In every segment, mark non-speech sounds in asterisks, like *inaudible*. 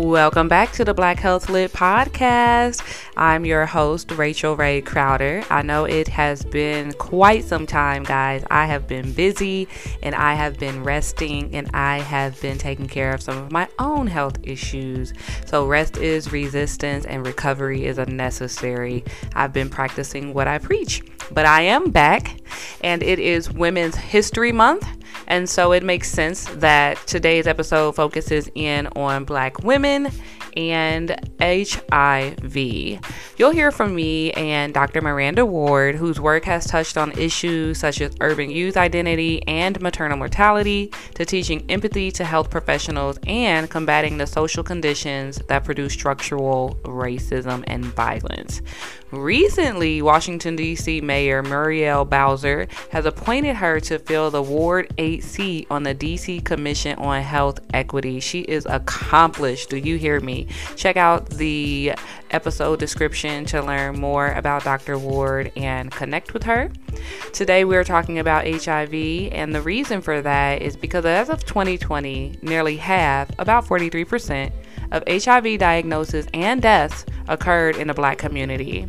Welcome back to the Black Health Lit podcast. I'm your host, Rachel Rae Crowder. I know it has been quite some time, guys. I have been busy and I have been resting and I have been taking care of some of my own health issues. So, rest is resistance and recovery is a necessary. I've been practicing what I preach, but I am back and it is Women's History Month. And so it makes sense that today's episode focuses in on black women and HIV. You'll hear from me and Dr. Maranda Ward, whose work has touched on issues such as urban youth identity and maternal mortality, to teaching empathy to health professionals and combating the social conditions that produce structural racism and violence. Recently, Washington, D.C. Mayor Muriel Bowser has appointed her to fill the Ward 8 seat on the D.C. Commission on Health Equity. She is accomplished. Do you hear me? Check out the episode description to learn more about Dr. Ward and connect with her. Today, we're talking about HIV, and the reason for that is because as of 2020, nearly half, about 43%, of HIV diagnosis and deaths occurred in the black community.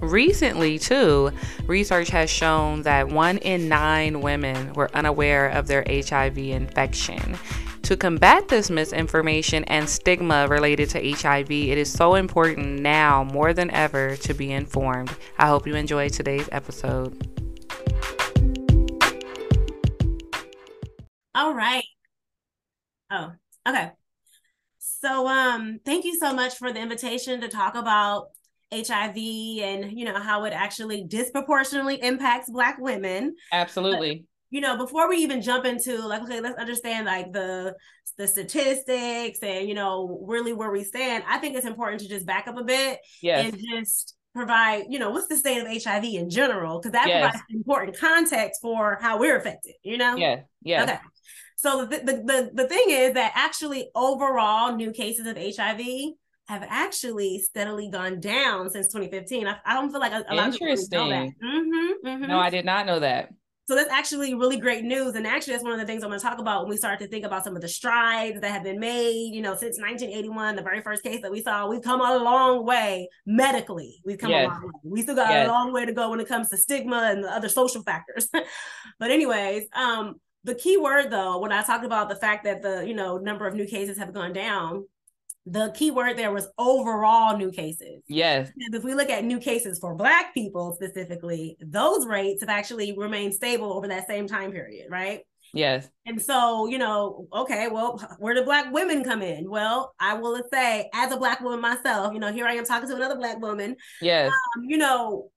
Recently, too, research has shown that one in nine women were unaware of their HIV infection. To combat this misinformation and stigma related to HIV, it is so important now more than ever to be informed. I hope you enjoyed today's episode. All right. Oh, okay. So um thank you so much for the invitation to talk about HIV and you know how it actually disproportionately impacts black women. Absolutely. But, you know, before we even jump into like okay, let's understand like the the statistics and you know really where we stand, I think it's important to just back up a bit yes. and just provide, you know, what's the state of HIV in general because that yes. provides important context for how we're affected, you know? Yeah. Yeah. Okay. So the, the, the, the thing is that actually overall new cases of HIV have actually steadily gone down since 2015. I, I don't feel like a, a lot of people know that. Mm-hmm, mm-hmm. No, I did not know that. So that's actually really great news. And actually, that's one of the things I'm going to talk about when we start to think about some of the strides that have been made. You know, since 1981, the very first case that we saw, we've come a long way medically. We've come yes. a long way. We still got yes. a long way to go when it comes to stigma and the other social factors. *laughs* but anyways, um, the key word though, when I talked about the fact that the you know number of new cases have gone down, the key word there was overall new cases. Yes. If we look at new cases for Black people specifically, those rates have actually remained stable over that same time period, right? Yes. And so, you know, okay, well, where do Black women come in? Well, I will say, as a Black woman myself, you know, here I am talking to another Black woman. Yes. Um, you know,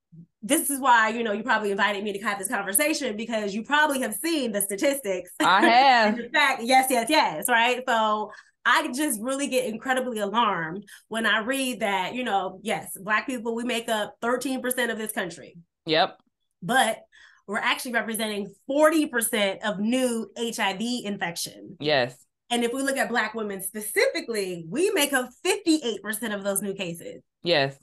this is why you know you probably invited me to have this conversation because you probably have seen the statistics. I *laughs* have. in fact, yes, yes, yes, right. So I just really get incredibly alarmed when I read that you know, yes, Black people we make up thirteen percent of this country. Yep. But we're actually representing forty percent of new HIV infection. Yes. And if we look at Black women specifically, we make up 58% of those new cases. Yes.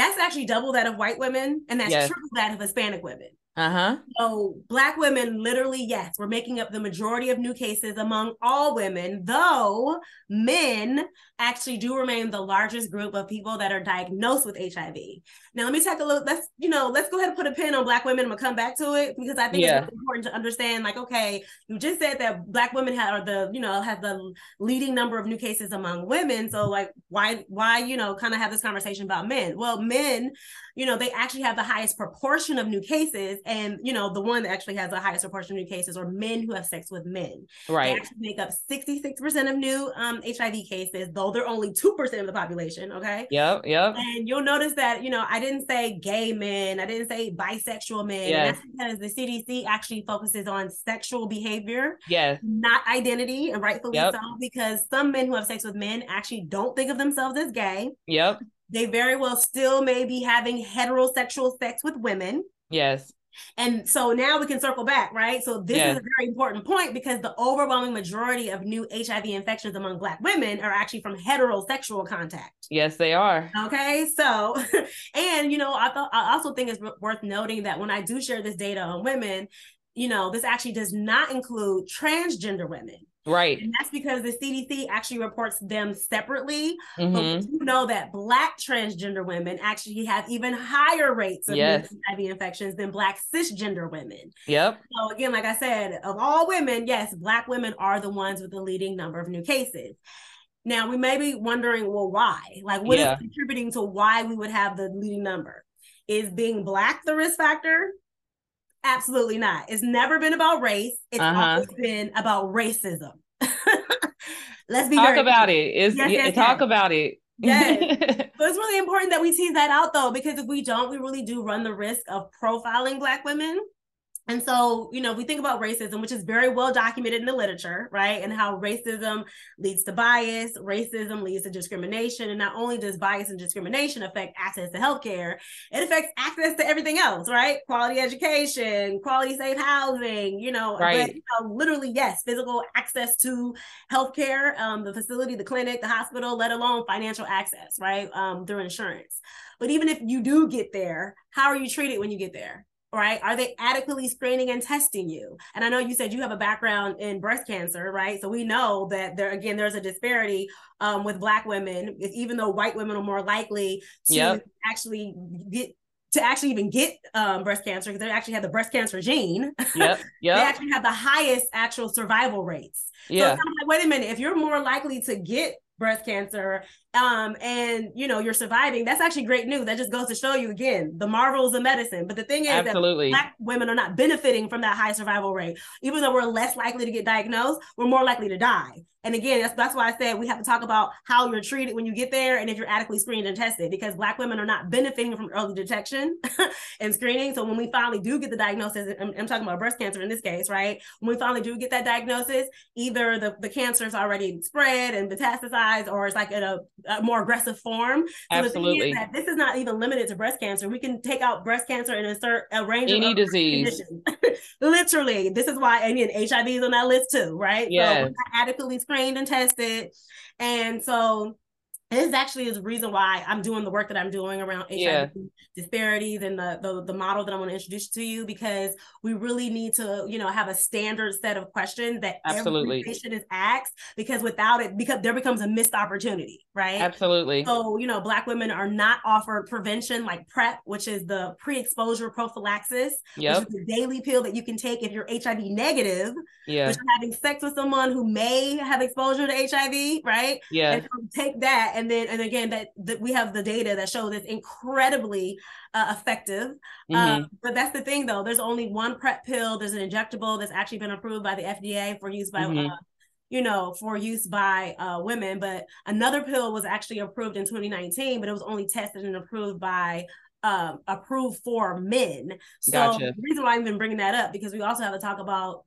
That's actually double that of white women, and that's yes. triple that of Hispanic women. Uh-huh. So black women literally, yes, we're making up the majority of new cases among all women, though men actually do remain the largest group of people that are diagnosed with HIV. Now let me take a look. Let's, you know, let's go ahead and put a pin on black women. I'm gonna come back to it because I think yeah. it's important to understand, like, okay, you just said that black women have the, you know, have the leading number of new cases among women. So like why, why, you know, kind of have this conversation about men? Well, men, you know, they actually have the highest proportion of new cases and you know the one that actually has the highest proportion of new cases are men who have sex with men. Right. they actually make up 66% of new um, hiv cases though they're only 2% of the population okay? Yep yep. And you'll notice that you know i didn't say gay men i didn't say bisexual men yes. that's because the cdc actually focuses on sexual behavior yes. not identity and rightfully yep. so because some men who have sex with men actually don't think of themselves as gay. Yep. They very well still may be having heterosexual sex with women. Yes and so now we can circle back, right? So this yeah. is a very important point because the overwhelming majority of new HIV infections among Black women are actually from heterosexual contact. Yes, they are. Okay, so *laughs* and you know, I thought I also think it's worth noting that when I do share this data on women, you know, this actually does not include transgender women. Right. And that's because the CDC actually reports them separately. Mhm. But we do know that Black transgender women actually have even higher rates of Yes. HIV infections than Black cisgender women. Yep. So again, like I said, of all women, yes, Black women are the ones with the leading number of new cases. Now we may be wondering, well, why? Like, what is Yeah. contributing to why we would have the leading number? Is being Black the risk factor? Absolutely not. It's never been about race. It's Uh-huh. always been about racism. *laughs* Let's be Talk very about it. Yes, yes, talk yes. about it. Yes. *laughs* So it's really important that we tease that out though, because if we don't, we really do run the risk of profiling Black women. And so, you know, if we think about racism, which is very well documented in the literature, right? And how racism leads to bias, racism leads to discrimination. And not only does bias and discrimination affect access to healthcare, it affects access to everything else, right? Quality education, quality safe housing, you know, Right. but you know, literally, yes, physical access to healthcare, um, the facility, the clinic, the hospital, let alone financial access, right? Um, through insurance. But even if you do get there, how are you treated when you get there? Right? Are they adequately screening and testing you? And I know you said you have a background in breast cancer, right? So we know that there again, there's a disparity um, with Black women, even though white women are more likely to Yep. actually get to actually even get um, breast cancer because they actually have the breast cancer gene. Yep. *laughs* they actually have the highest actual survival rates. So Yeah. it's kind of like, wait a minute, if you're more likely to get breast cancer um and you know you're surviving that's actually great news. That just goes to show you again the marvels of medicine. But the thing is that Absolutely. black women are not benefiting from that high survival rate. Even though we're less likely to get diagnosed we're more likely to die. And again that's, that's why i said we have to talk about how you're treated when you get there and if you're adequately screened and tested because black women are not benefiting from early detection *laughs* and screening. So when we finally do get the diagnosis I'm, I'm talking about breast cancer in this case right? When we finally do get that diagnosis either the, the cancer is already spread and metastasized or it's like in a, a more aggressive form so the thing Absolutely. is that this is not even limited to breast cancer we can take out breast cancer and insert a range Any of disease. *laughs* Literally, this is why, and again, HIV is on that list too, right? So we're not adequately screened and tested. And so this actually is the reason why I'm doing the work that I'm doing around HIV Yeah. disparities and the, the the model that I'm going to introduce to you because we really need to, you know, have a standard set of questions that Absolutely. every patient is asked because without it, because there becomes a missed opportunity, right? Absolutely. So, you know, Black women are not offered prevention like PrEP, which is the pre exposure prophylaxis, Yep. which is a daily pill that you can take if you're HIV negative, Yeah. but you're having sex with someone who may have exposure to HIV, right? Yeah. And so take that. And then, and again, that, that we have the data that show this incredibly uh, effective. Um, but that's the thing, though. There's only one PrEP pill. There's an injectable that's actually been approved by the FDA for use by, Mhm. uh, you know, for use by uh, women. But another pill was actually approved in 2019, but it was only tested and approved by um, approved for men. So Gotcha. the reason why I'm even bringing that up because we also have to talk about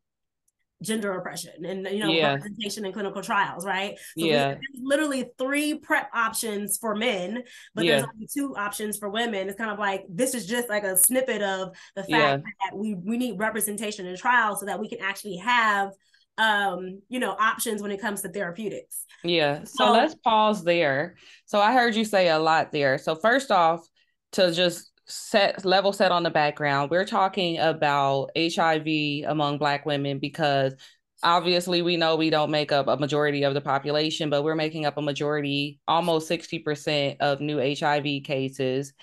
gender oppression and you know Yeah. representation in clinical trials, right? So Yeah. there's literally three prep options for men, but there's only two options for women. It's kind of like this is just like a snippet of the fact Yeah. that we we need representation in trials so that we can actually have um you know options when it comes to therapeutics. Yeah. So So- let's pause there. So I heard you say a lot there. So first off, to just set level set on the background, we're talking about HIV among Black women because obviously we know we don't make up a majority of the population, but we're making up a majority, almost 60% of new HIV cases.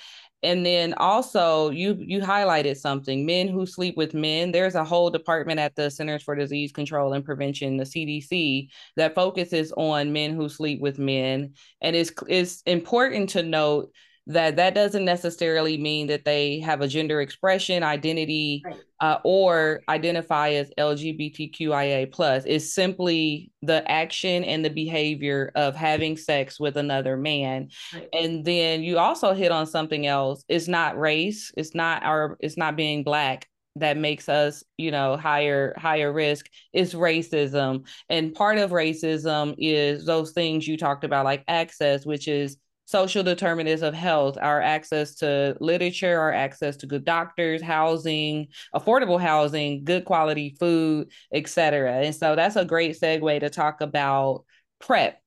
And then also you you highlighted something, men who sleep with men. There's a whole department at the Centers for Disease Control and Prevention, the CDC, that focuses on men who sleep with men. And it's it's important to note that that doesn't necessarily mean that they have a gender expression identity Right. uh, or identify as lgbtqia plus. It's simply the action and the behavior of having sex with another man. Right. and then you also hit on something else. It's not race. It's not our it's not being black that makes us you know higher higher risk. Is racism. And part of racism is those things you talked about like access which is social determinants of health our access to literature our access to good doctors housing affordable housing good quality food etc and so that's a great segue to talk about prep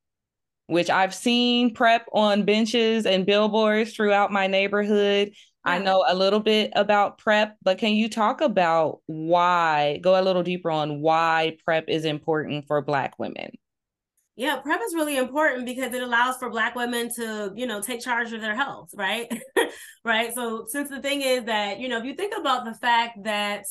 which i've seen prep on benches and billboards throughout my neighborhood. I know a little bit about PrEP, but can you talk about why, go a little deeper on why PrEP is important for Black women? Yeah, PrEP is really important because it allows for Black women to, you know, take charge of their health, right? *laughs* right. So, since the thing is that, you know, if you think about the fact that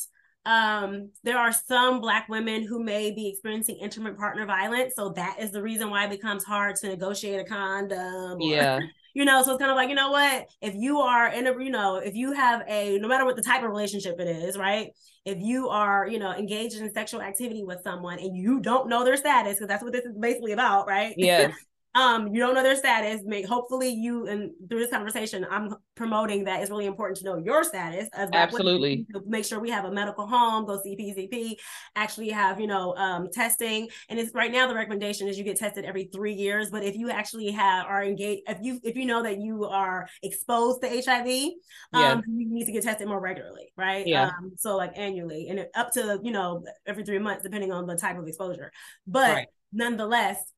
um, there are some Black women who may be experiencing intimate partner violence. So, that is the reason why it becomes hard to negotiate a condom. Or, yeah *laughs* you know so it's kind of like you know what if you are in a you know if you have a no matter what the type of relationship it is right if you are you know engaged in sexual activity with someone and you don't know their status because that's what this is basically about right? Yeah *laughs* um you don't know their status. Make hopefully you and through this conversation i'm promoting that it's really important to know your status as absolutely. make sure we have a medical home go see pcp actually have you know um testing. And it's right now the recommendation is you get tested every three years but if you actually have are engaged if you if you know that you are exposed to hiv yeah. um you need to get tested more regularly right? Yeah. Um so like annually and up to you know every three months depending on the type of exposure. But right. nonetheless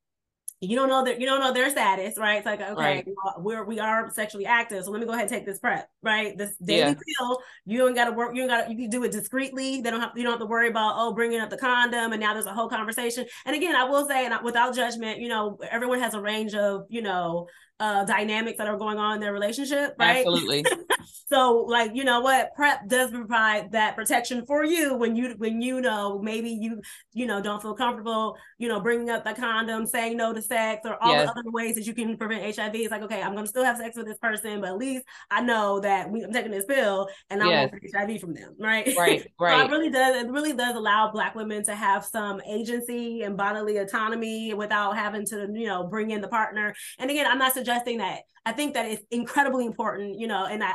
you don't know that you don't know their status, right? It's like okay, right. we're we are sexually active, so let me go ahead and take this PrEP, right? This daily yeah. pill. You don't got to work. You don't got to You can do it discreetly. They don't have. You don't have to worry about oh bringing up the condom, and now there's a whole conversation. And again, I will say, and without judgment, you know, everyone has a range of you know uh dynamics that are going on in their relationship right absolutely *laughs* so like you know what prep does provide that protection for you when you when you know maybe you you know don't feel comfortable you know bringing up the condom saying no to sex or all yes. the other ways that you can prevent hiv it's like okay i'm gonna still have sex with this person but at least i know that we, i'm taking this pill and i yes. hiv from them right right *laughs* right so it really does it really does allow black women to have some agency and bodily autonomy without having to you know bring in the partner and again i'm not suggesting that. I think that it's incredibly important, you know, in an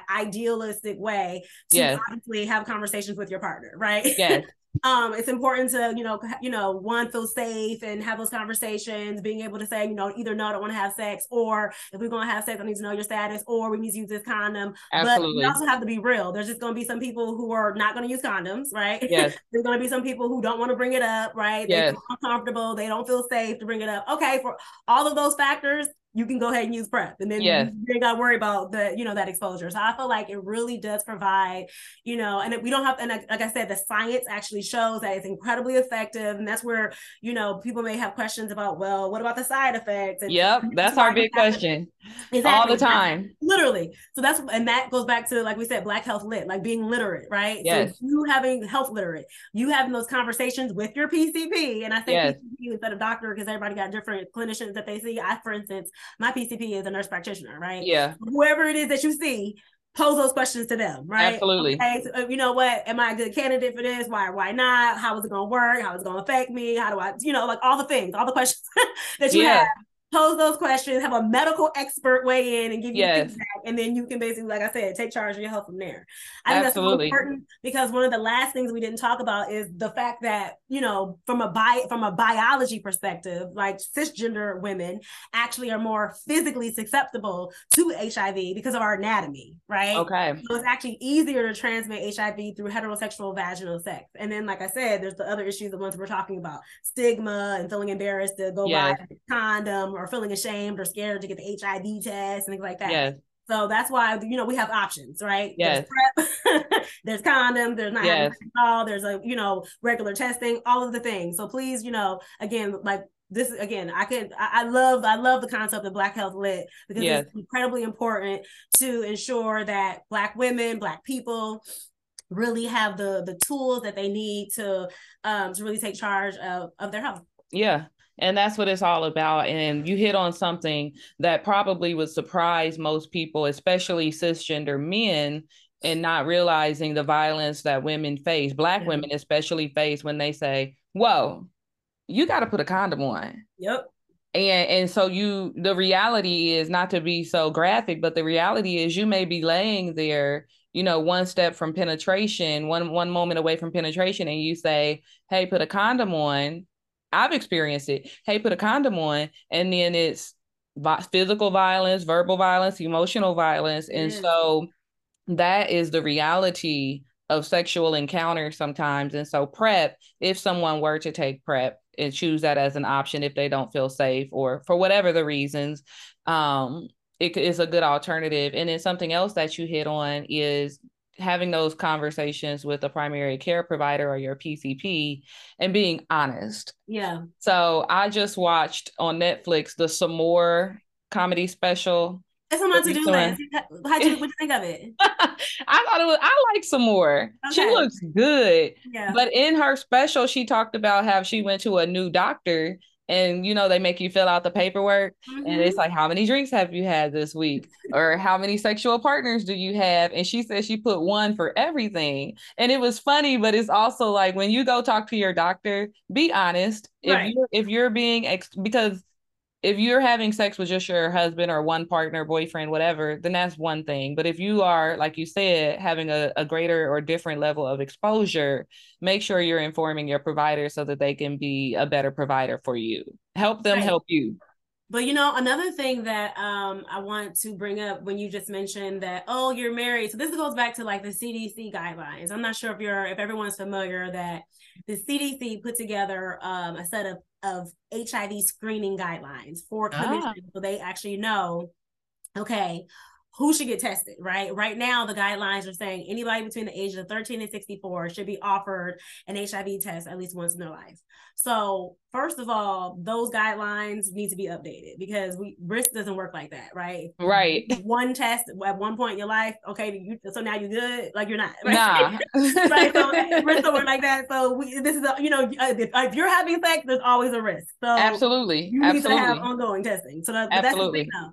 idealistic way to yes. obviously have conversations with your partner, right? Yes. *laughs* um, it's important to, you know, you know, one feel safe and have those conversations, being able to say, you know, either no, I don't want to have sex, or if we're gonna have sex, I need to know your status, or we need to use this condom. Absolutely. But we also have to be real. There's just gonna be some people who are not gonna use condoms, right? Yes. *laughs* There's gonna be some people who don't want to bring it up, right? Yes. They feel uncomfortable, they don't feel safe to bring it up. Okay, for all of those factors, you can go ahead and use prep. And then yes. you ain't got to worry about the you know that exposure. So i feel like it really does provide you know and we don't have and like i said the science actually shows that it's incredibly effective. And that's where you know people may have questions about well what about the side effects? And yep *laughs* that's our big question. Exactly. all the time. literally. So that's and that goes back to like we said black health lit like being literate right? Yes. so you having health literate you having those conversations with your pcp and i think yes. PCP instead of doctor because everybody got different clinicians that they see. I for instance my PCP is a nurse practitioner, right? Yeah. Whoever it is that you see, pose those questions to them, right? Absolutely. Okay, so, uh, you know what? Am I a good candidate for this? Why why not? How is it going to work? How is it going to affect me? How do I, you know, like all the things, all the questions *laughs* that you yeah. have pose those questions, have a medical expert weigh in and give you yes. feedback, and then you can basically, like I said, take charge of your health from there. I think Absolutely. that's important because one of the last things we didn't talk about is the fact that you know, from a bi from a biology perspective, like cisgender women actually are more physically susceptible to HIV because of our anatomy, right? Okay. So it's actually easier to transmit HIV through heterosexual vaginal sex. And then, like I said, there's the other issues, the ones we're talking about, stigma and feeling embarrassed to go yes. buy a condom or feeling ashamed or scared to get the HIV test and things like that. Yes. So that's why you know we have options, right? Yes. There's PrEP, *laughs* there's condoms, there's not yes. all, there's a you know regular testing, all of the things. So please, you know, again, like this again, I can I, I love I love the concept of Black Health Lit because yes. it's incredibly important to ensure that Black women, Black people really have the the tools that they need to um to really take charge of of their health. Yeah, and that's what it's all about. And you hit on something that probably would surprise most people, especially cisgender men, and not realizing the violence that women face, Black yeah. women especially face when they say, Whoa, you got to put a condom on. Yep. And and so you the reality is not to be so graphic, but the reality is you may be laying there, you know, one step from penetration, one one moment away from penetration, and you say, Hey, put a condom on I've experienced it. Hey, put a condom on, and then it's physical violence, verbal violence, emotional violence, and so that is the reality of sexual encounters sometimes. And so, prep, if someone were to take prep and choose that as an option if they don't feel safe or for whatever the reasons, um, it is a good alternative. And then something else that you hit on is having those conversations with a primary care provider or your PCP and being honest. Yeah. So I just watched on Netflix the Sommore comedy special. It's on my to do list. How'd you, what you think of it? *laughs* I thought it was, I like Sommore. Okay. She looks good. Yeah. But in her special, she talked about how she went to a new doctor and you know they make you fill out the paperwork mm-hmm. and it's mm-hmm. like how many drinks have you had this week or how many sexual partners do you have and she said she put one for everything and it was funny but it's also like when you go talk to your doctor be honest right. if you if you're being ex- because if you're having sex with just your husband or one partner, boyfriend, whatever, then that's one thing. But if you are, like you said, having a, a greater or different level of exposure, make sure you're informing your provider so that they can be a better provider for you. Help them right. help you. But you know, another thing that um, I want to bring up when you just mentioned that, oh, you're married. So this goes back to like the CDC guidelines. I'm not sure if you're if everyone's familiar that the CDC put together um, a set of of HIV screening guidelines for clinicians, ah. so they actually know, okay, who should get tested, right? Right now, the guidelines are saying anybody between the ages of 13 and 64 should be offered an HIV test at least once in their life. So, first of all, those guidelines need to be updated because we risk doesn't work like that, right? Right. One test at one point in your life, okay, you, so now you're good, like you're not, *laughs* right? Nah. *laughs* right. So risk don't work like that. So we, this is a, you know, uh, if, you're having sex, there's always a risk. So absolutely, you need absolutely. to have ongoing testing. So that, that's the thing now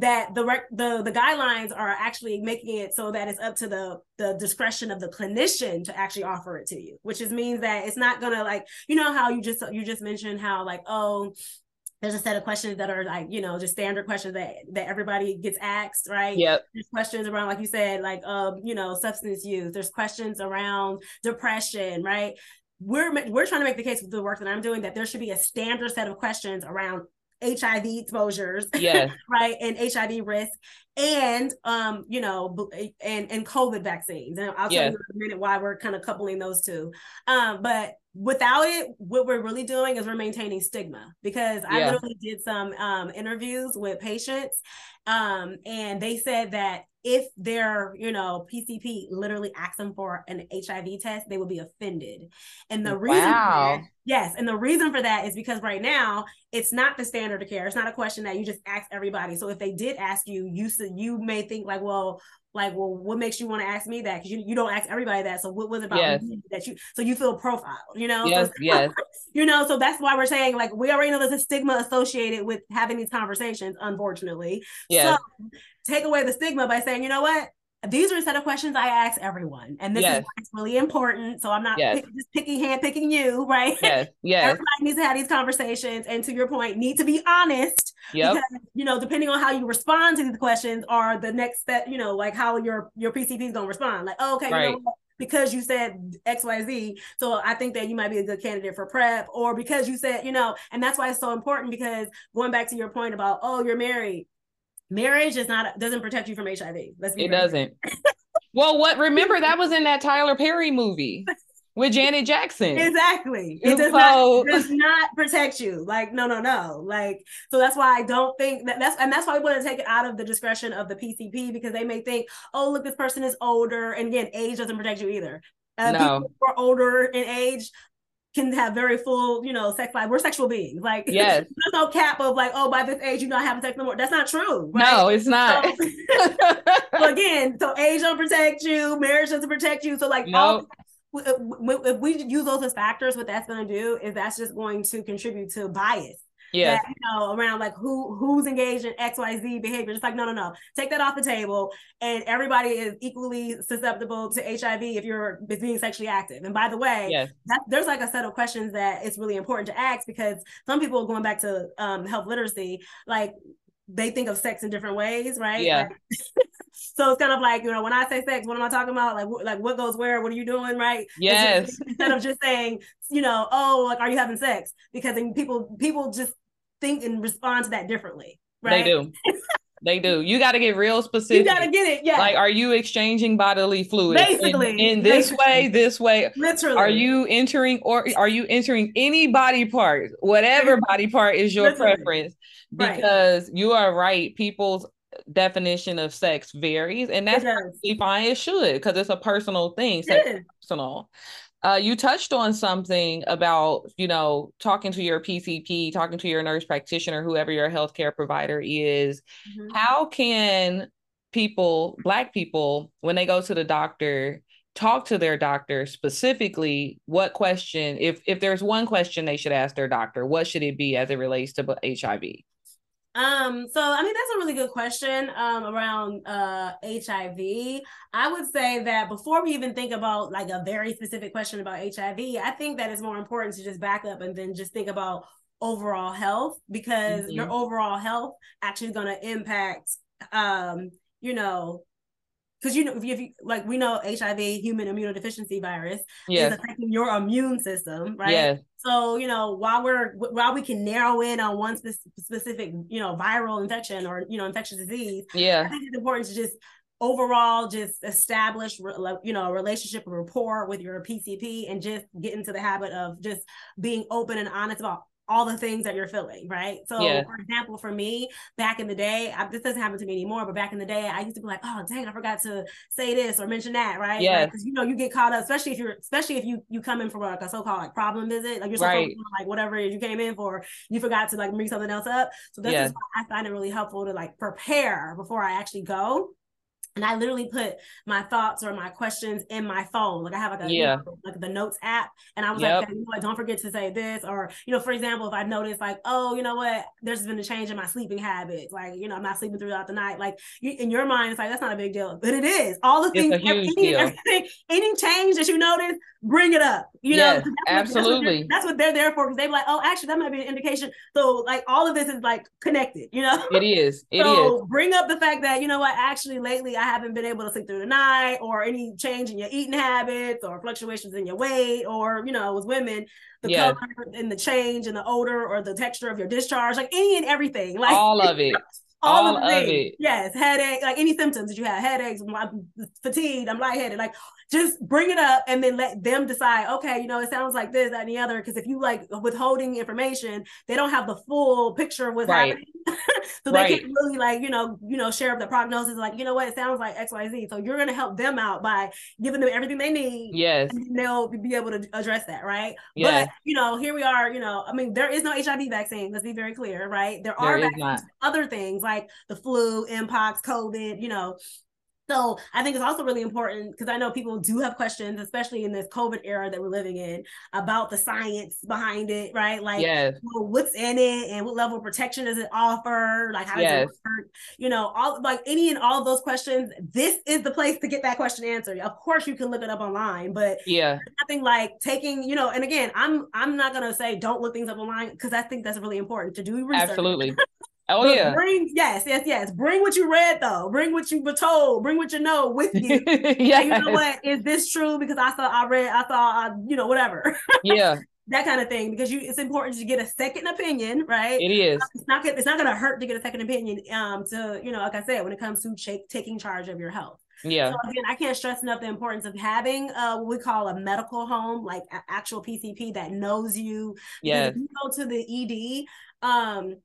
that the the the guidelines are actually making it so that it's up to the the discretion of the clinician to actually offer it to you which is means that it's not gonna like you know how you just you just mentioned how like oh there's a set of questions that are like you know just standard questions that that everybody gets asked right? Yep. There's questions around like you said like um you know substance use. There's questions around depression right? We're we're trying to make the case with the work that I'm doing that there should be a standard set of questions around HIV exposures, *laughs* yes, right, and HIV risk, and um, you know, and and COVID vaccines. And I'll tell yes. you in a minute why we're kind of coupling those two. Um, but without it, what we're really doing is we're maintaining stigma because I yeah. literally did some um interviews with patients, um, and they said that if their, you know, PCP literally asks them for an HIV test, they would be offended. And the reason wow. Yes, and the reason for that is because right now it's not the standard of care. It's not a question that you just ask everybody. So if they did ask you, you you may think like, well, like, well, what makes you want to ask me that? Because you, you don't ask everybody that. So what was about yes. that you so you feel profiled, you know? Yes, so, yes. *laughs* you know, so that's why we're saying like we already know there's a stigma associated with having these conversations, unfortunately. Yeah. So take away the stigma by saying, you know what? These are a set of questions I ask everyone, and this yes. is really important. So I'm not yes. pick, just picking hand picking you, right? *laughs* Yes, yes. Everybody needs to have these conversations, and to your point, need to be honest. Yep. Because you know, depending on how you respond to these questions, are the next step. You know, like how your your PCP is gonna respond. Like, oh, okay, right. you know what? because you said XYZ. So I think that you might be a good candidate for PrEP, or because you said, you know, and that's why it's so important because going back to your point about, oh, you're married marriage is not doesn't protect you from HIV. Let's be it doesn't. well, what remember that was in that Tyler Perry movie with Janet Jackson. *laughs* Exactly. It does so, not does not protect you. Like no, no, no. Like so that's why I don't think that that's and that's why we want to take it out of the discretion of the PCP because they may think, oh, look, this person is older, and again, age doesn't protect you either. Uh, no. People who are older in age can have very full, you know, sex life. We're sexual beings. Like, *laughs* yes. there's no cap of like, oh, by this age, you're not having sex no more. That's not true. Right? No, it's not. So, *laughs* so, again, so age don't protect you, marriage doesn't protect you. So like, nope. all, if we use those as factors, what that's going to do is that's just going to contribute to bias yeah you know around like who who's engaged in xyz behavior just like no no no take that off the table and everybody is equally susceptible to hiv if you're being sexually active and by the way yes. that, there's like a set of questions that it's really important to ask because some people going back to um, health literacy like they think of sex in different ways right yeah like, *laughs* so it's kind of like you know when I say sex, what am I talking about? Like like what goes where? What are you doing? Right? Yes. Instead of just saying you know oh like are you having sex? Because people people just think and respond to that differently. Right? They do. *laughs* They do. You got to get real specific. You got to get it. Yeah. Like, are you exchanging bodily fluids? Basically. In, in this way, this way. Literally. Are you entering or are you entering any body part, whatever body part is your Literally. preference? Because right. you are right. People's definition of sex varies, and that's perfectly fine. It should because it's a personal thing. Sex personal. Uh, you touched on something about you know talking to your PCP, talking to your nurse practitioner, whoever your healthcare provider is. Mm-hmm. How can people, Black people, when they go to the doctor, talk to their doctor specifically? What question, if if there's one question they should ask their doctor, what should it be as it relates to HIV? Um, so I mean that's a really good question um around uh HIV. I would say that before we even think about like a very specific question about HIV, I think that it's more important to just back up and then just think about overall health because mm-hmm. your overall health actually to impact um you know because you know if you, if you, like we know HIV human immunodeficiency virus yes. is affecting your immune system, right? Yes. So you know while we're while we can narrow in on one spe- specific you know viral infection or you know infectious disease, yeah, I think it's important to just overall just establish you know a relationship a rapport with your pcp and just get into the habit of just being open and honest about all the things that you're feeling, right? So, yeah. for example, for me, back in the day, I, this doesn't happen to me anymore, but back in the day, I used to be like, "Oh, dang, I forgot to say this or mention that," right? Yeah. Because like, you know, you get caught up, especially if you're, especially if you you come in for like a so-called like problem visit, like you're right. on, like whatever you came in for, you forgot to like bring something else up. So this yeah. is why I find it really helpful to like prepare before I actually go and I literally put my thoughts or my questions in my phone. Like I have like a yeah. You know, like the notes app, and I was yep. like, hey, you know what, don't forget to say this, or you know, for example, if I notice like, oh, you know what, there's been a change in my sleeping habits, like you know, I'm not sleeping throughout the night. Like you, in your mind, it's like that's not a big deal, but it is. All the things, any, any change that you notice, bring it up. You yes, know, that's absolutely. What, that's, what they're there for because they're like, oh, actually, that might be an indication. So like all of this is like connected. You know, it is. It *laughs* so is. Bring up the fact that you know what, actually, lately I haven't been able to sleep through the night, or any change in your eating habits, or fluctuations in your weight, or you know, with women, the yes. color and the change and the odor or the texture of your discharge, like any and everything, like all of it. *laughs* all, all of, of it. Yes, headache, like any symptoms that you have, headaches, I'm fatigued, I'm lightheaded, like just bring it up and then let them decide okay you know it sounds like this that and the other. Because if you like withholding information they don't have the full picture of what's right. happening. *laughs* So right. they can't really like you know you know share up the prognosis like you know what? It sounds like xyz so you're going to help them out by giving them everything they need yes. and they'll be able to address that right? Yes. but you know here we are you know i mean there is no hiv vaccine let's be very clear right? There, there are vaccines, other things like the flu mpox covid you know so I think it's also really important because I know people do have questions, especially in this COVID era that we're living in, about the science behind it, right? Like, yes. well, what's in it and what level of protection does it offer? Like, how does yes. it work? You know, all like any and all of those questions. This is the place to get that question answered. Of course, you can look it up online, but yeah, nothing like taking, you know. And again, I'm I'm not gonna say don't look things up online because I think that's really important to do research. Absolutely. Oh but yeah. Bring yes, yes, yes. Bring what you read though. Bring what you were told. Bring what you know with you. *laughs* yeah. You know what? Is this true? Because I thought I read. I thought I, you know, whatever. Yeah. *laughs* that kind of thing because you it's important to get a second opinion right it is it's not it's not going to hurt to get a second opinion um to you know like i said when it comes to ch- taking charge of your health yeah. So again, I can't stress enough the importance of having uh, what we call a medical home, like actual PCP that knows you. Yeah. If you go to the ED, um,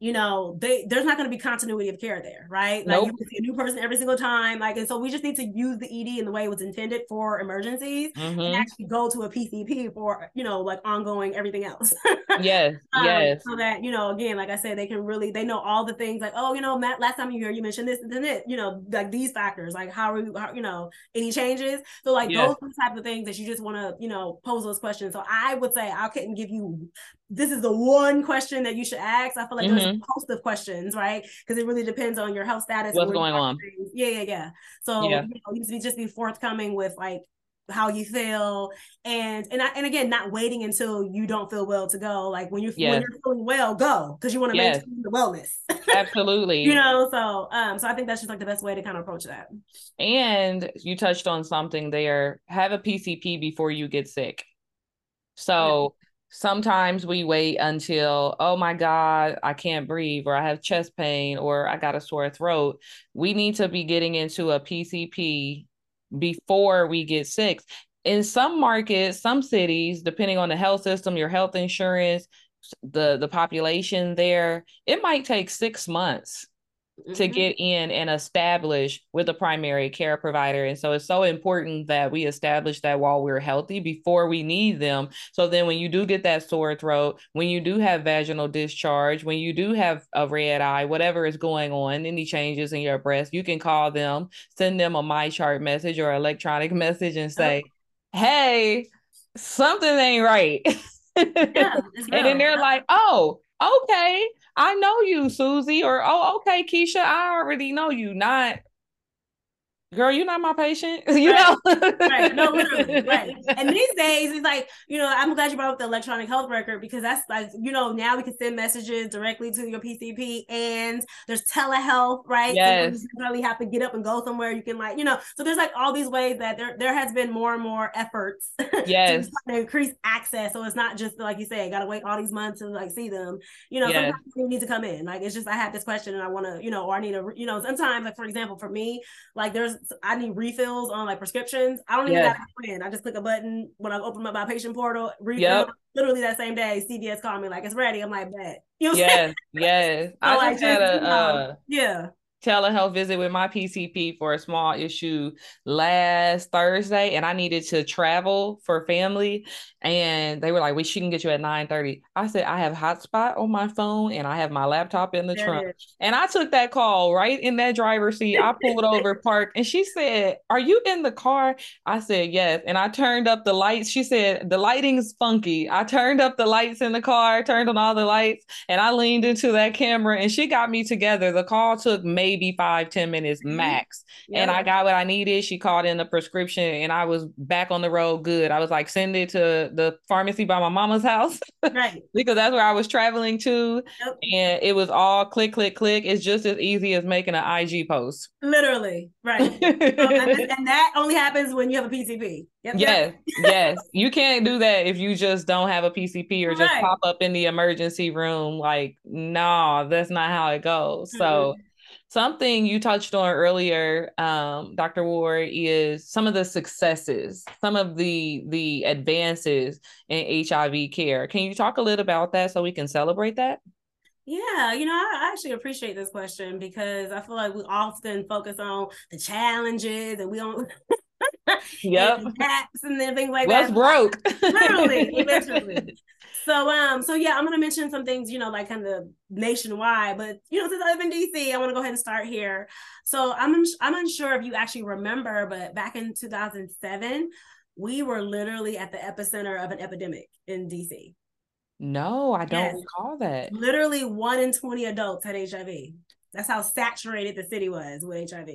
you know, they there's not going to be continuity of care there, right? Like nope. you see a new person every single time. Like, and so we just need to use the ED in the way it was intended for emergencies mm-hmm. and actually go to a PCP for, you know, like ongoing everything else. yes. *laughs* Um, yes. So that, you know, again, like I said, they can really they know all the things like, oh, you know, Matt, last time you hear you mentioned this and then it, you know, like these factors, like how are you, how, you know, any changes. So like yes. those are the type of things that you just want to, you know, pose those questions. So I would say I couldn't give you this is the one question that you should ask. I feel like mm-hmm. there's a mm-hmm. host of questions, right? Because it really depends on your health status. What's going on? Things. Yeah, yeah, yeah. So yeah. You, know, you just be forthcoming with like how you feel and and I, and again not waiting until you don't feel well to go like when you yes. when you're feeling well go because you want to yes. maintain the wellness absolutely *laughs* you know so um so i think that's just like the best way to kind of approach that and you touched on something there have a pcp before you get sick so sometimes we wait until oh my god i can't breathe or i have chest pain or i got a sore throat. We need to be getting into a pcp before we get sick. In some markets some cities depending on the health system your health insurance the the population there it might take six months to mm-hmm. get in and establish with a primary care provider. And so it's so important that we establish that while we're healthy before we need them. So then when you do get that sore throat, when you do have vaginal discharge, when you do have a red eye, whatever is going on, any changes in your breast, you can call them, send them a MyChart message or electronic *laughs* message and say, hey, something ain't right. *laughs* Yeah, and then they're like, oh, okay, I know you, Susie, or oh, okay, Keisha, I already know you. Not girl, you're not my patient. *laughs* you right. know, right? No, literally, *laughs* right. And these days, it's like you know, I'm glad you brought up the electronic health record because that's like you know now we can send messages directly to your PCP, and there's telehealth, right? Yes. So you really have to get up and go somewhere. You can like you know, so there's like all these ways that there there has been more and more efforts. *laughs* Yes. to increase access, so it's not just like you say, got to wait all these months to like see them. You know, yes. sometimes you need to come in. Like it's just I have this question and I want to you know, or I need a you know, sometimes like for example for me, like there's I need refills on like prescriptions. I don't even yeah. gotta go in. I just click a button when I open up my patient portal, refill. Yep. Literally that same day, CVS called me like it's ready. I'm like, bet. *laughs* You know yes, yes. so, I like, just had a uh, yeah telehealth visit with my PCP for a small issue last Thursday, and I needed to travel for family. And they were like, "We she can get you at nine 9:30." I said, "I have hotspot on my phone, and I have my laptop in the there trunk." And I took that call right in that driver's seat. I pulled over, *laughs* parked, and she said, "Are you in the car?" I said, "Yes." And I turned up the lights. She said, "The lighting's funky." I turned up the lights in the car, turned on all the lights, and I leaned into that camera, and she got me together. The call took maybe maybe five ten minutes mm-hmm. max. Yeah. And I got what I needed. She called in the prescription and I was back on the road good. I was like, send it to the pharmacy by my mama's house. *laughs* Right. because that's where I was traveling to. Yep. And it was all click, click, click. It's just as easy as making an IG post. Literally. Right. *laughs* and that only happens when you have a PCP. Yep, yes, yes. You can't do that if you just don't have a PCP or just right. pop up in the emergency room. Like, no, that's not how it goes. Mm-hmm. So Something you touched on earlier, um, Dr. Ward, is some of the successes, some of the the advances in HIV care. Can you talk a little about that so we can celebrate that? Yeah, you know, I actually appreciate this question because I feel like we often focus on the challenges and we don't *laughs* *laughs* yep gaps and then things like What's that. broke? literally, *laughs* literally. So um, so yeah, I'm gonna mention some things, you know, like kind of nationwide, but you know, since I live in DC, I want to go ahead and start here. So I'm I'm unsure if you actually remember, but back in 2007, we were literally at the epicenter of an epidemic in DC. No, I don't yes. recall that. Literally one in 20 adults had HIV. That's how saturated the city was with HIV.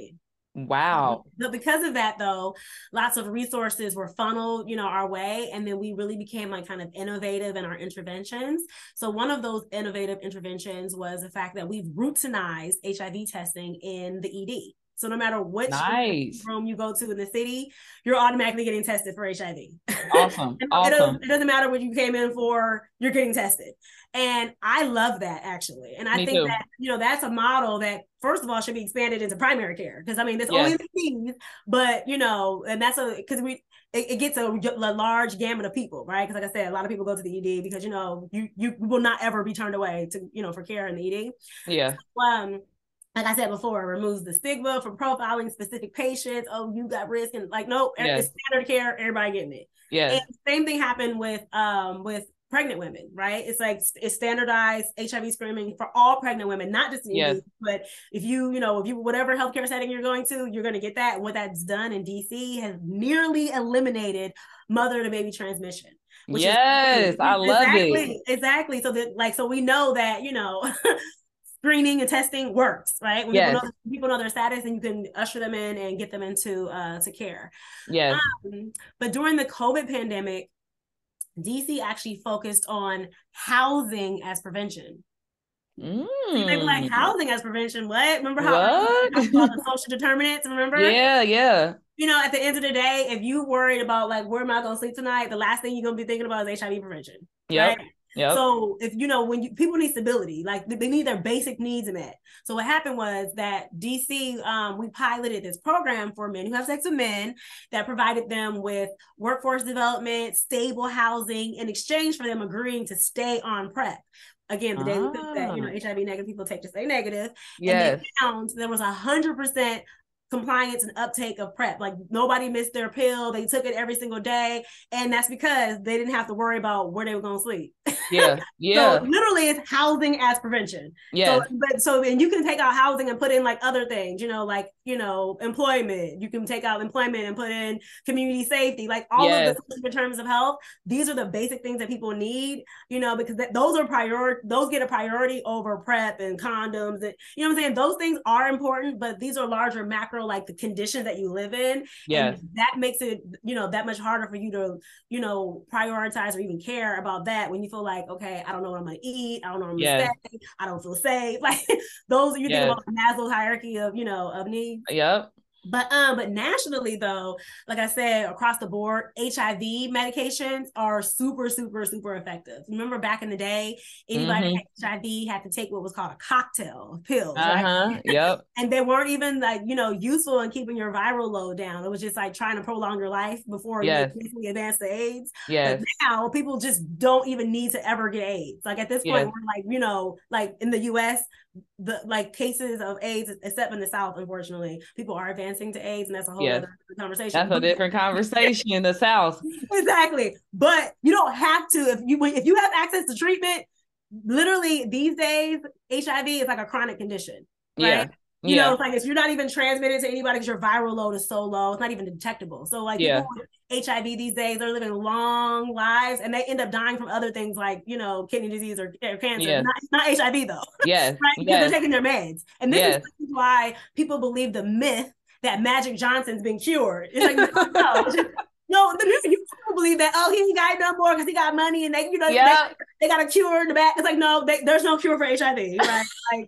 Um, wow. But because of that though, lots of resources were funneled, you know, our way and then we really became like kind of innovative in our interventions. So one of those innovative interventions was the fact that we've routinized HIV testing in the ED. So no matter which nice. room you go to in the city, you're automatically getting tested for HIV. Awesome. *laughs* awesome. It, doesn't, it, doesn't, matter what you came in for, you're getting tested. And I love that actually. And I Me think too. that, you know, that's a model that first of all should be expanded into primary care. Because I mean, it's yes. only the keys, but you know, and that's a because we it, it, gets a, a, large gamut of people, right? Because like I said, a lot of people go to the ED because you know you you will not ever be turned away to you know for care in the ED. Yeah. So, um, like I said before, it removes the stigma from profiling specific patients. Oh, you got risk, and like, no, yes. it's standard care. Everybody getting it. Yeah. same thing happened with um with pregnant women, right? It's like it's standardized HIV screening for all pregnant women, not just in yes. but if you, you know, if you whatever healthcare setting you're going to, you're going to get that. What that's done in DC has nearly eliminated mother to baby transmission. yes, is, I love exactly, it. Exactly. So that like so we know that, you know, *laughs* screening and testing works, right? When yes. people, know, people know their status and you can usher them in and get them into uh, to care. Yes. Um, but during the COVID pandemic, DC actually focused on housing as prevention. Mm. So they were like housing as prevention. What? Remember how what? the *laughs* social determinants? Remember? Yeah, yeah. You know, at the end of the day, if you worried about like where am I going to sleep tonight, the last thing you're going to be thinking about is HIV prevention. Yeah. Right? Yep. So if you know when you people need stability, like they need their basic needs met. So what happened was that DC um, we piloted this program for men who have sex with men that provided them with workforce development, stable housing in exchange for them agreeing to stay on PrEP. Again, the daily pill that you know Ah. HIV negative people take to stay negative. Yes. And they found there was a hundred percent compliance and uptake of PrEP. Like nobody missed their pill. They took it every single day. And that's because they didn't have to worry about where they were gonna sleep. Yeah. *laughs* Yeah. So literally it's housing as prevention. yes. So but so and you can take out housing and put in like other things, you know, like you know, employment. You can take out employment and put in community safety, like all Yes. of the in terms of health. These are the basic things that people need, you know, because th- those are priority. Those get a priority over prep and condoms, and you know what I'm saying. Those things are important, but these are larger macro, like the conditions that you live in. yeah that makes it, you know, that much harder for you to, you know, prioritize or even care about that when you feel like, okay, I don't know what I'm gonna eat, I don't know what I'm Yes. gonna say, I don't feel safe. *laughs* Like those you Yes. think about Maslow's hierarchy of, you know, of needs. Yep. But um, but nationally though, like I said, across the board, HIV medications are super, super, super effective. Remember back in the day, anybody Mhm. had HIV had to take what was called a cocktail of pills, Uh right? Yep. *laughs* and they weren't even like you know useful in keeping your viral load down. It was just like trying to prolong your life before Yes. you advance to AIDS. Yes. But now people just don't even need to ever get AIDS. Like at this point, Yes. we're like you know like in the U.S. The like cases of AIDS, except in the South, unfortunately, people are advancing to AIDS, and that's a whole Yes. other conversation. That's a different conversation in the *laughs* South. exactly. But you don't have to if you if you have access to treatment. Literally, these days, HIV is like a chronic condition. Right? Yeah. You yeah. know, it's like if you're not even transmitted to anybody because your viral load is so low, it's not even detectable. So like Yeah. HIV these days, they're living long lives and they end up dying from other things like, you know, kidney disease or, or cancer. Yes. Not, not HIV though, *laughs* yes. right? Because Yes. they're taking their meds. And this Yes. is why people believe the myth that Magic Johnson's been cured. It's like, no, *laughs* it's just- no, the, you believe that, oh, he ain't got no more because he got money and they, you know, they- Yeah. they got a cure in the back. It's like, no, they, there's no cure for HIV, right? *laughs* Like,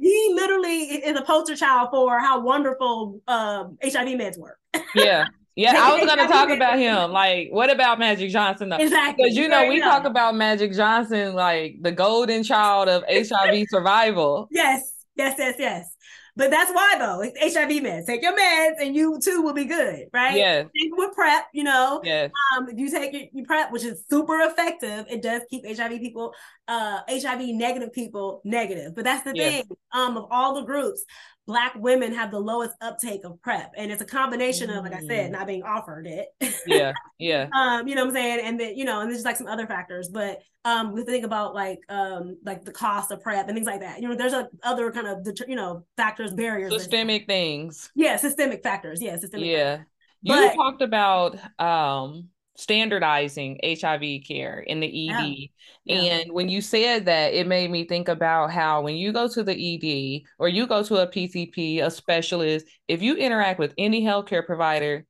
he literally is a poster child for how wonderful um, HIV meds work. Yeah. Yeah. I was gonna talk about him. Like, what about Magic Johnson though? Exactly. Because you know, we talk about Magic Johnson, like the golden child of HIV survival. Yes, yes, yes, yes. But that's why though, it's HIV meds. Take your meds and you too will be good, right? Yes. Same with prep, you know. Yes. Um, if you take your, your prep, which is super effective, it does keep HIV people, uh, HIV negative people negative. But that's the Yeah. thing. Um, of all the groups, Black women have the lowest uptake of prep, and it's a combination of, like I said, Mm. not being offered it. Yeah. *laughs* Yeah. um, you know what I'm saying, and then you know, and there's like some other factors, but um, we think about like um, like the cost of prep and things like that. You know, there's a other kind of you know factors, barriers, Systemic things. yeah, systemic factors, yeah, systemic. Yeah. You But- talked about um standardizing HIV care in the ED. Yeah. And when you said that, it made me think about how when you go to the ED or you go to a PCP, a specialist, if you interact with any healthcare provider,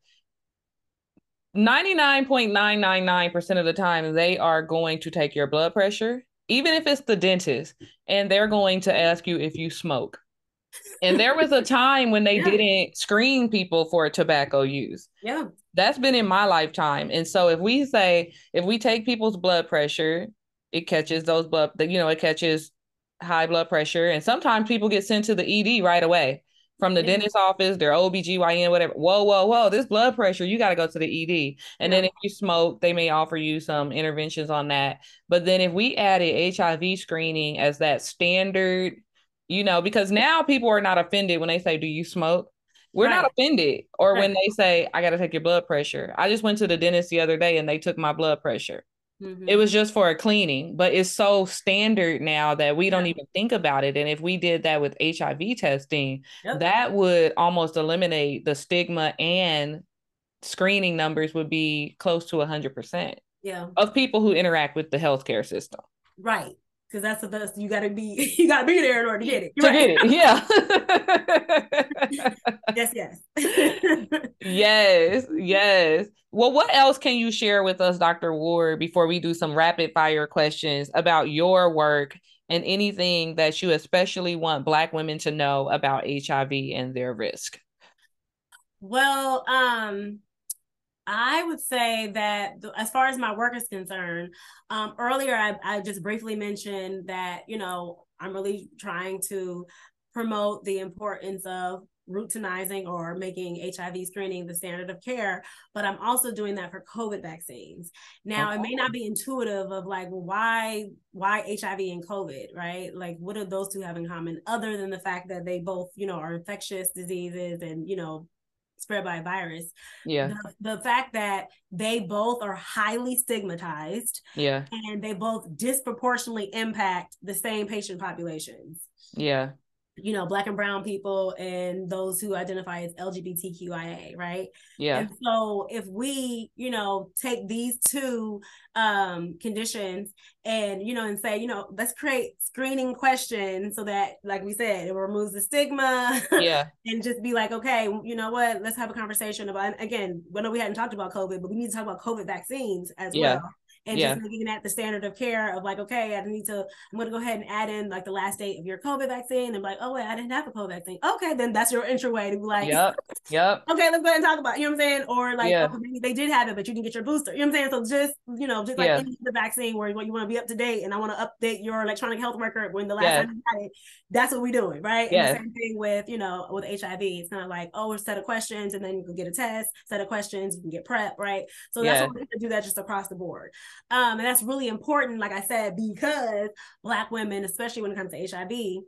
99.999% of the time, they are going to take your blood pressure, even if it's the dentist, and they're going to ask you if you smoke. And there was a *laughs* time when they Yeah. didn't screen people for tobacco use yeah, that's been in my lifetime. And so if we say if we take people's blood pressure, it catches those blood you know, it catches high blood pressure. And sometimes people get sent to the ED right away from the Yeah. dentist office, their OBGYN, whatever. Whoa, whoa, whoa, this blood pressure, you got to go to the ED. And then if you smoke, they may offer you some interventions on that. But then if we added HIV screening as that standard, you know, because now people are not offended when they say, Do you smoke? We're not offended. Or when they say, I got to take your blood pressure. I just went to the dentist the other day and they took my blood pressure. Mhm. It was just for a cleaning, but it's so standard now that we don't Yeah. even think about it. And if we did that with HIV testing, Yep. that would almost eliminate the stigma and screening numbers would be close to 100% yeah, of people who interact with the healthcare system. right. Because that's the best. You gotta be, *laughs* you gotta be there in order to get it. To Right. get it, yeah. *laughs* Yes, yes. yes, yes. Well, what else can you share with us, Dr. Ward, before we do some rapid fire questions about your work and anything that you especially want Black women to know about HIV and their risk? Well, um, I would say that th- as far as my work is concerned, um, earlier I, I just briefly mentioned that, you know, I'm really trying to promote the importance of routinizing or making HIV screening the standard of care, but I'm also doing that for COVID vaccines. Now, okay. it may not be intuitive of like, why why HIV and COVID, right? Like, what do those two have in common, other than the fact that they both, you know, are infectious diseases and you know spread by a virus. Yeah. The, the, fact that they both are highly stigmatized. Yeah. And they both disproportionately impact the same patient populations. Yeah you know, black and brown people and those who identify as LGBTQIA, right? Yeah. And so if we, you know, take these two um conditions and you know and say, you know, let's create screening questions so that like we said, it removes the stigma. *laughs* Yeah. and just be like, okay, you know what, let's have a conversation about again, we know we hadn't talked about COVID, but we need to talk about COVID vaccines as yeah. well and yeah. just looking at the standard of care of like, okay, I need to, I'm going to go ahead and add in like the last date of your COVID vaccine and like, oh, wait, I didn't have a COVID vaccine. Okay, then that's your entry way to be like, yep, yep. *laughs* okay, let's go ahead and talk about it. You know what I'm saying? Or like, yeah. oh, maybe they did have it, but you can get your booster. You know what I'm saying? So just, you know, just like yeah. the vaccine where you want to be up to date and I want to update your electronic health record when the last yeah. time you had it. That's what we're doing, right? Yeah. And the same thing with, you know, with HIV. It's not like, oh, a set of questions and then you can get a test, set of questions, you can get prep, right? So that's what we're to do that just across the board. Um, and that's really important, like I said, because Black women, especially when it comes to HIV,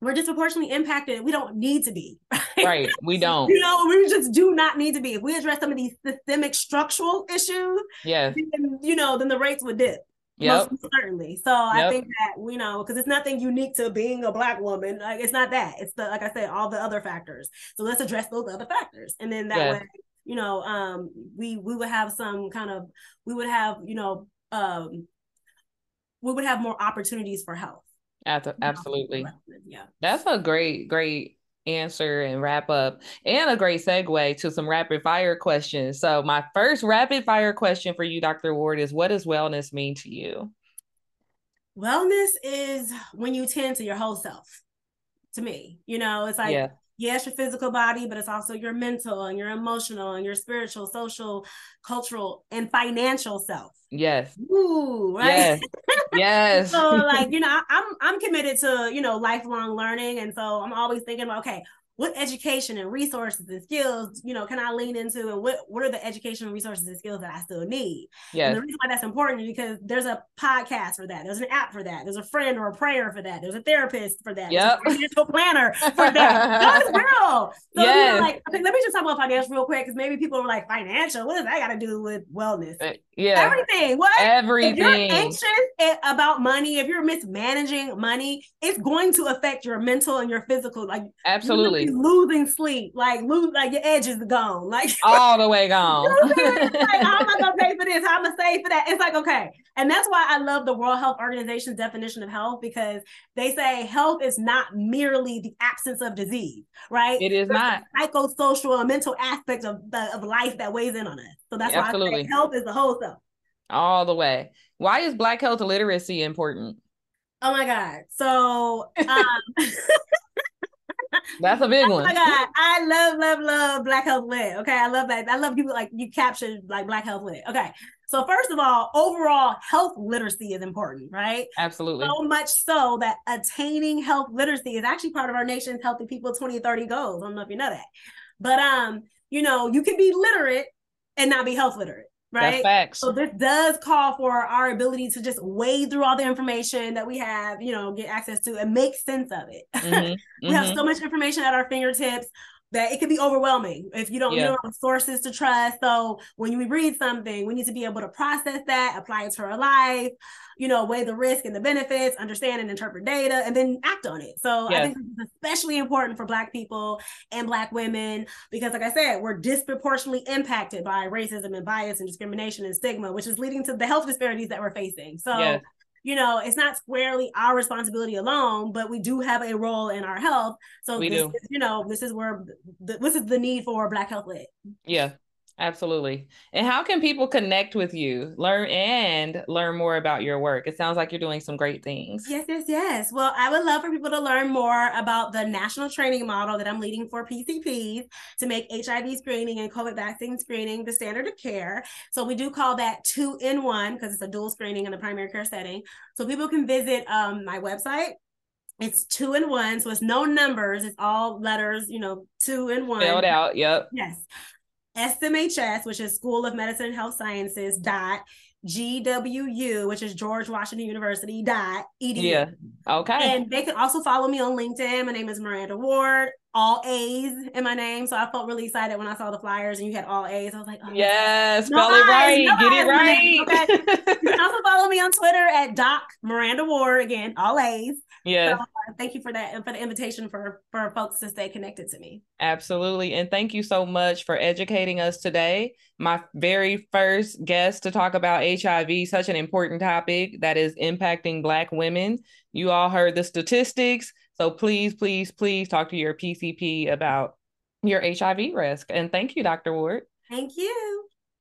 we're disproportionately impacted. We don't need to be. *laughs* Right. right. We don't. you know, we just do not need to be. If we address some of these systemic structural issues, yeah, you know, then the rates would dip. Yep. Most certainly. So yep. I think that, you know, because it's nothing unique to being a black woman. Like it's not that. It's the like I said, all the other factors. So let's address those other factors. And then that yeah. way, you know, um, we we would have some kind of we would have, you know, um, we would have more opportunities for health. Absolutely. Yeah. That's a great, great answer and wrap up and a great segue to some rapid fire questions. So my first rapid fire question for you, Dr. Ward, is what does wellness mean to you? Wellness is when you tend to your whole self. To me, you know, it's like yeah yes, your physical body, but it's also your mental and your emotional and your spiritual, social, cultural, and financial self. Yes. Ooh, right. Yes. yes. *laughs* so like, *laughs* you know, I'm I'm committed to, you know, lifelong learning. And so I'm always thinking about, okay, what education and resources and skills, you know, can I lean into and what what are the educational resources and skills that I still need? Yeah. The reason why that's important is because there's a podcast for that, there's an app for that, there's a friend or a prayer for that, there's a therapist for that, yep. there's a financial planner for that. *laughs* That's real. So yes. you know, like, okay, let me just talk about financial real quick because maybe people are like, financial, what does that got to do with wellness? Uh, yeah. Everything. What? Everything. If you're anxious about money, if you're mismanaging money, it's going to affect your mental and your physical. Like absolutely losing sleep, like lose like your edge is gone. Like *laughs* all the way gone. you know like, how am I gonna pay for this? How am I save for that? It's like, okay. And that's why I love the World Health Organization's definition of health because they say health is not merely the absence of disease, right? It is There's not psychosocial and mental aspect of, uh, of life that weighs in on us. So that's Absolutely. why I say health is the whole stuff. All the way. Why is Black health literacy important? Oh my God. So um That's a *laughs* big oh one. Oh my God. I love, love, love Black Health Lit. Okay. I love that. I love people like you captured like Black Health Lit. Okay. So first of all, overall health literacy is important, right? Absolutely. So much so that attaining health literacy is actually part of our nation's healthy people 2030 goals. I don't know if you know that. But um, you know, you can be literate and not be health literate right? So this does call for our ability to just wade through all the information that we have, you know, get access to and make sense of it. Mm-hmm. *laughs* we mm-hmm. have so much information at our fingertips that it can be overwhelming if you don't yeah. know sources to trust. So when we read something, we need to be able to process that, apply it to our life, you know, weigh the risk and the benefits, understand and interpret data, and then act on it. So yes. I think it's especially important for Black people and Black women because, like I said, we're disproportionately impacted by racism and bias and discrimination and stigma, which is leading to the health disparities that we're facing. So yes you know, it's not squarely our responsibility alone, but we do have a role in our health. So we this do. Is, you know, this is where the, this is the need for Black Health Lit. Yeah. Absolutely. And how can people connect with you, learn and learn more about your work? It sounds like you're doing some great things. Yes, yes, yes. Well, I would love for people to learn more about the national training model that I'm leading for PCPs to make HIV screening and COVID vaccine screening the standard of care. So we do call that two in one because it's a dual screening in the primary care setting. So people can visit um, my website, It's two in one, so it's no numbers. It's all letters, you know, two in one. Spelled out. Yep. Yes. SMHS, which is School of Medicine and Health Sciences, dot GWU, which is George Washington University, dot edu. Yeah. Okay. And they can also follow me on LinkedIn. My name is Maranda Ward, all A's in my name. So I felt really excited when I saw the flyers and you had all A's. I was like, oh, yes, no spell it right. no Get eyes, it right. name, *laughs* okay? You can also follow me on Twitter at Doc Maranda Ward. Again, all A's. yes. So, uh, thank you for that and for the invitation for for folks to stay connected to me. Absolutely. And thank you so much for educating us today. My very first guest to talk about HIV, such an important topic that is impacting Black women. You all heard the statistics. So please, please, please talk to your PCP about your HIV risk. And thank you, Dr. Ward. Thank you.